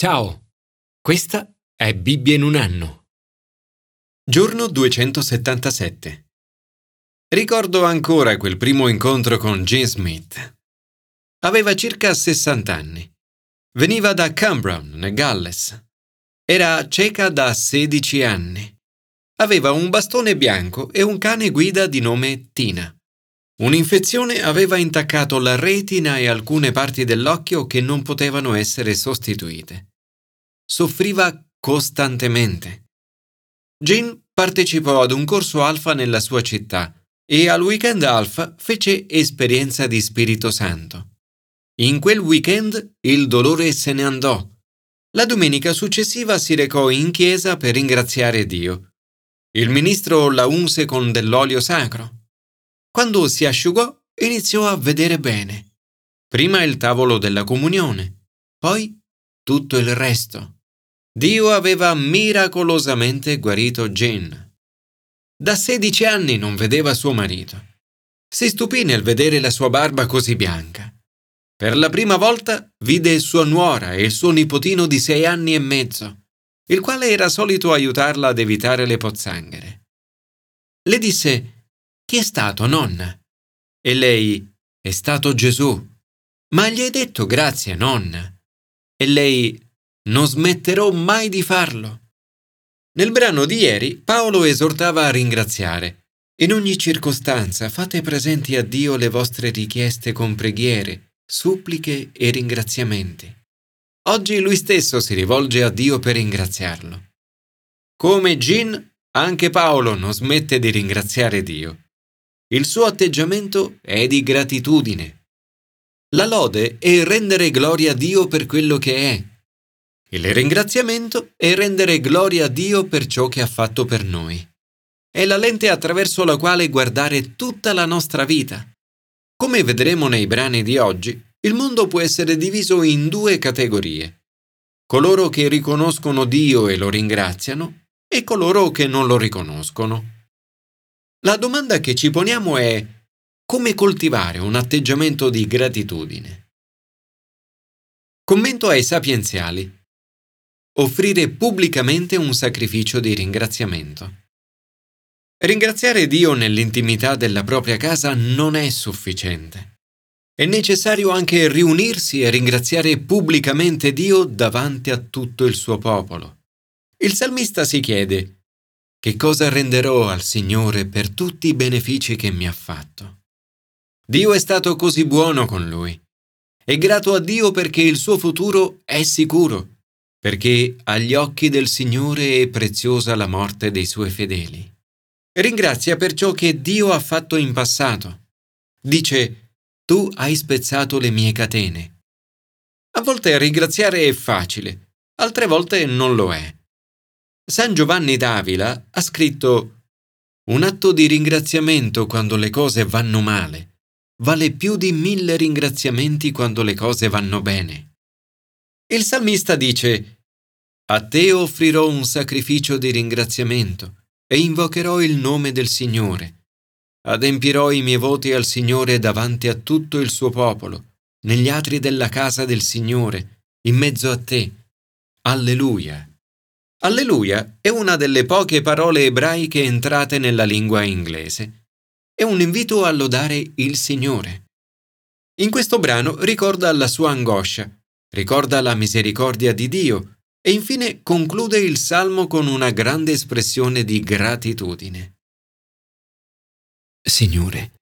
Ciao, questa è Bibbia in un anno. Giorno 277. Ricordo ancora quel primo incontro con Gene Smith. Aveva circa 60 anni. Veniva da Cambrown, Galles. Era cieca da 16 anni. Aveva un bastone bianco e un cane guida di nome Tina. Un'infezione aveva intaccato la retina e alcune parti dell'occhio che non potevano essere sostituite. Soffriva costantemente. Jean partecipò ad un corso alfa nella sua città e al weekend alfa fece esperienza di Spirito Santo. In quel weekend il dolore se ne andò. La domenica successiva si recò in chiesa per ringraziare Dio. Il ministro la unse con dell'olio sacro. Quando si asciugò, iniziò a vedere bene. Prima il tavolo della comunione, poi tutto il resto. Dio aveva miracolosamente guarito Jane. Da 16 anni non vedeva suo marito. Si stupì nel vedere la sua barba così bianca. Per la prima volta vide sua nuora e il suo nipotino di sei anni e mezzo, il quale era solito aiutarla ad evitare le pozzanghere. Le disse chi è stato, nonna? E lei, è stato Gesù. Ma gli hai detto grazie, nonna. E lei, non smetterò mai di farlo. Nel brano di ieri Paolo esortava a ringraziare. In ogni circostanza fate presenti a Dio le vostre richieste con preghiere, suppliche e ringraziamenti. Oggi lui stesso si rivolge a Dio per ringraziarlo. Come Gin, anche Paolo non smette di ringraziare Dio. Il suo atteggiamento è di gratitudine. La lode è rendere gloria a Dio per quello che è. Il ringraziamento è rendere gloria a Dio per ciò che ha fatto per noi. È la lente attraverso la quale guardare tutta la nostra vita. Come vedremo nei brani di oggi, il mondo può essere diviso in due categorie. Coloro che riconoscono Dio e lo ringraziano e coloro che non lo riconoscono. La domanda che ci poniamo è come coltivare un atteggiamento di gratitudine. Commento ai sapienziali. Offrire pubblicamente un sacrificio di ringraziamento. Ringraziare Dio nell'intimità della propria casa non è sufficiente. È necessario anche riunirsi e ringraziare pubblicamente Dio davanti a tutto il suo popolo. Il salmista si chiede che cosa renderò al Signore per tutti i benefici che mi ha fatto? Dio è stato così buono con lui. È grato a Dio perché il suo futuro è sicuro, perché agli occhi del Signore è preziosa la morte dei suoi fedeli. Ringrazia per ciò che Dio ha fatto in passato. Dice, tu hai spezzato le mie catene. A volte ringraziare è facile, altre volte non lo è. San Giovanni d'Avila ha scritto Un atto di ringraziamento quando le cose vanno male vale più di mille ringraziamenti quando le cose vanno bene. Il salmista dice A te offrirò un sacrificio di ringraziamento e invocherò il nome del Signore. Adempirò i miei voti al Signore davanti a tutto il suo popolo, negli atri della casa del Signore, in mezzo a te. Alleluia. Alleluia è una delle poche parole ebraiche entrate nella lingua inglese. È un invito a lodare il Signore. In questo brano ricorda la sua angoscia, ricorda la misericordia di Dio e infine conclude il salmo con una grande espressione di gratitudine. Signore,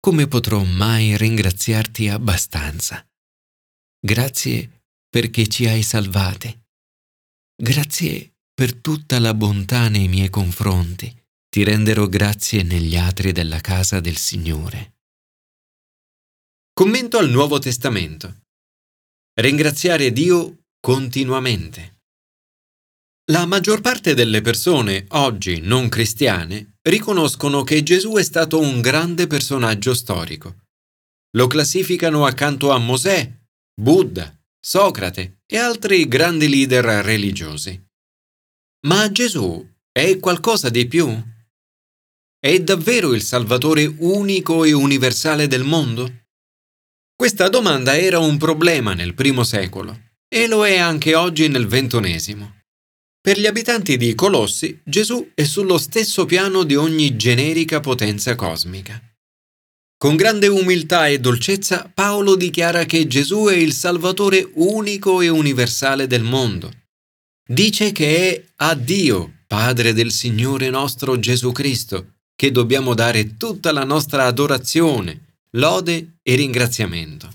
come potrò mai ringraziarti abbastanza? Grazie perché ci hai salvate Grazie per tutta la bontà nei miei confronti. Ti renderò grazie negli atri della casa del Signore. Commento al Nuovo Testamento. Ringraziare Dio continuamente. La maggior parte delle persone oggi non cristiane riconoscono che Gesù è stato un grande personaggio storico. Lo classificano accanto a Mosè, Buddha, Socrate e altri grandi leader religiosi. Ma Gesù è qualcosa di più? È davvero il Salvatore unico e universale del mondo? Questa domanda era un problema nel primo secolo. e lo è anche oggi nel ventunesimo. Per gli abitanti di Colossi, Gesù è sullo stesso piano di ogni generica potenza cosmica. Con grande umiltà e dolcezza Paolo dichiara che Gesù è il Salvatore unico e universale del mondo. Dice che è a Dio, Padre del Signore nostro Gesù Cristo, che dobbiamo dare tutta la nostra adorazione, lode e ringraziamento.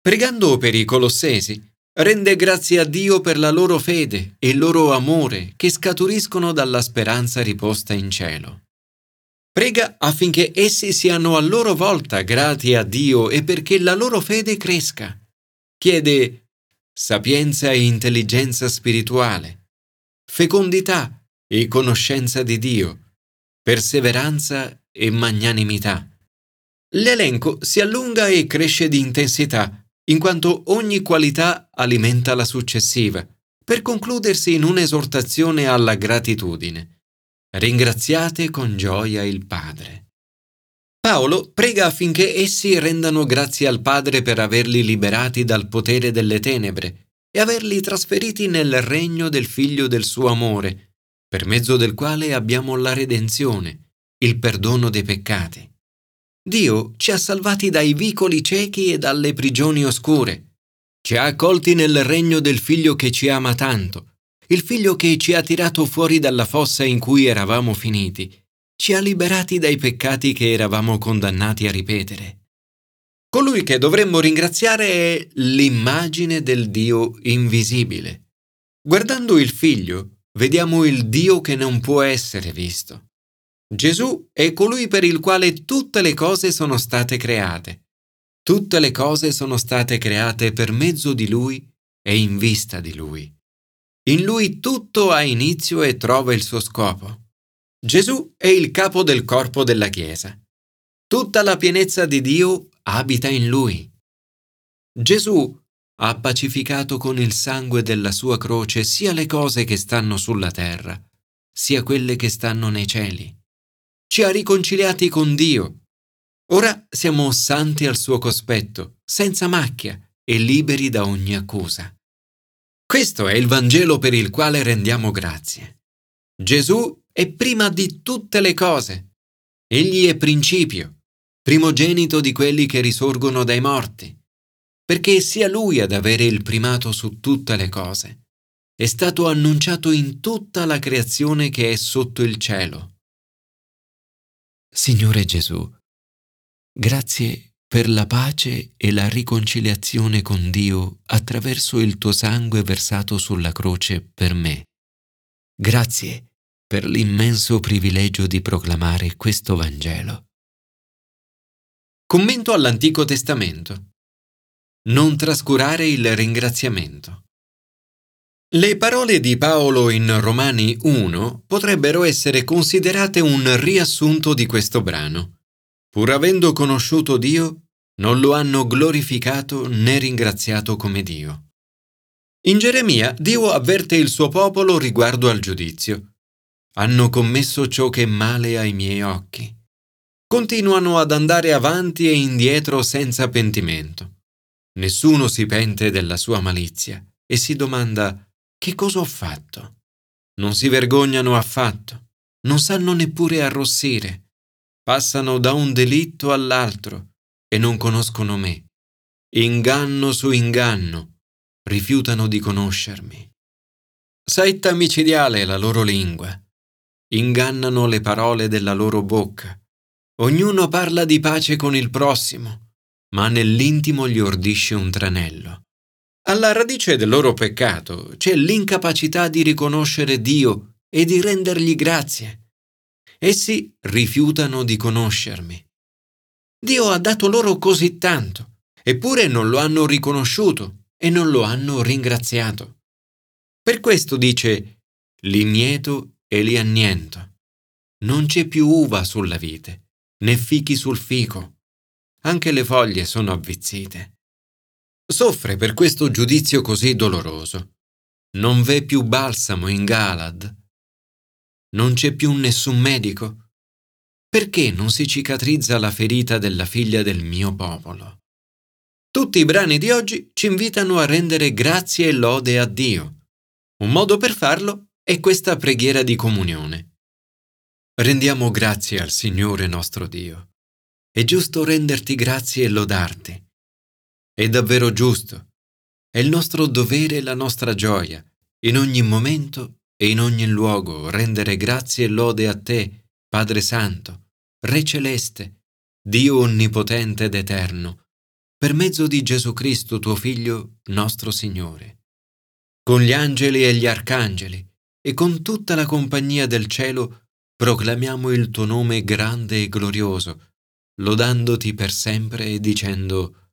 Pregando per i colossesi, rende grazie a Dio per la loro fede e il loro amore che scaturiscono dalla speranza riposta in cielo. Prega affinché essi siano a loro volta grati a Dio e perché la loro fede cresca. Chiede sapienza e intelligenza spirituale, fecondità e conoscenza di Dio, perseveranza e magnanimità. L'elenco si allunga e cresce di intensità in quanto ogni qualità alimenta la successiva, per concludersi in un'esortazione alla gratitudine. Ringraziate con gioia il Padre. Paolo prega affinché essi rendano grazie al Padre per averli liberati dal potere delle tenebre e averli trasferiti nel regno del Figlio del suo amore, per mezzo del quale abbiamo la redenzione, il perdono dei peccati. Dio ci ha salvati dai vicoli ciechi e dalle prigioni oscure. Ci ha accolti nel regno del figlio che ci ama tanto, il figlio che ci ha tirato fuori dalla fossa in cui eravamo finiti, ci ha liberati dai peccati che eravamo condannati a ripetere. Colui che dovremmo ringraziare è l'immagine del Dio invisibile. Guardando il figlio, vediamo il Dio che non può essere visto. Gesù è colui per il quale tutte le cose sono state create. Tutte le cose sono state create per mezzo di Lui e in vista di Lui. In Lui tutto ha inizio e trova il suo scopo. Gesù è il capo del corpo della Chiesa. Tutta la pienezza di Dio abita in Lui. Gesù ha pacificato con il sangue della sua croce sia le cose che stanno sulla terra, sia quelle che stanno nei cieli ci ha riconciliati con Dio. Ora siamo santi al suo cospetto, senza macchia e liberi da ogni accusa. Questo è il Vangelo per il quale rendiamo grazie. Gesù è prima di tutte le cose. Egli è principio, primogenito di quelli che risorgono dai morti, perché sia Lui ad avere il primato su tutte le cose. È stato annunciato in tutta la creazione che è sotto il cielo. Signore Gesù, grazie per la pace e la riconciliazione con Dio attraverso il tuo sangue versato sulla croce per me. Grazie per l'immenso privilegio di proclamare questo Vangelo. Commento all'Antico Testamento. Non trascurare il ringraziamento. Le parole di Paolo in Romani 1 potrebbero essere considerate un riassunto di questo brano. Pur avendo conosciuto Dio, non lo hanno glorificato né ringraziato come Dio. In Geremia Dio avverte il suo popolo riguardo al giudizio. Hanno commesso ciò che è male ai miei occhi. Continuano ad andare avanti e indietro senza pentimento. Nessuno si pente della sua malizia e si domanda che cosa ho fatto? Non si vergognano affatto, non sanno neppure arrossire, passano da un delitto all'altro e non conoscono me. Inganno su inganno, rifiutano di conoscermi. Saetta micidiale è la loro lingua. Ingannano le parole della loro bocca. Ognuno parla di pace con il prossimo, ma nell'intimo gli ordisce un tranello. Alla radice del loro peccato c'è l'incapacità di riconoscere Dio e di rendergli grazie. Essi rifiutano di conoscermi. Dio ha dato loro così tanto, eppure non lo hanno riconosciuto e non lo hanno ringraziato. Per questo dice, li mieto e li anniento. Non c'è più uva sulla vite, né fichi sul fico. Anche le foglie sono avvizzite soffre per questo giudizio così doloroso. Non v'è più balsamo in Galad. Non c'è più nessun medico. Perché non si cicatrizza la ferita della figlia del mio popolo? Tutti i brani di oggi ci invitano a rendere grazie e lode a Dio. Un modo per farlo è questa preghiera di comunione. Rendiamo grazie al Signore nostro Dio. È giusto renderti grazie e lodarti. È davvero giusto. È il nostro dovere e la nostra gioia, in ogni momento e in ogni luogo, rendere grazie e lode a te, Padre Santo, Re Celeste, Dio Onnipotente ed Eterno, per mezzo di Gesù Cristo, tuo Figlio, nostro Signore. Con gli angeli e gli arcangeli e con tutta la compagnia del cielo proclamiamo il tuo nome grande e glorioso, lodandoti per sempre e dicendo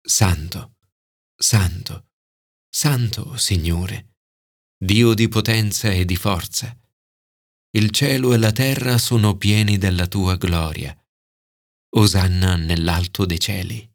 Santo, Santo, Santo Signore, Dio di potenza e di forza. Il cielo e la terra sono pieni della tua gloria. Osanna nell'alto dei cieli.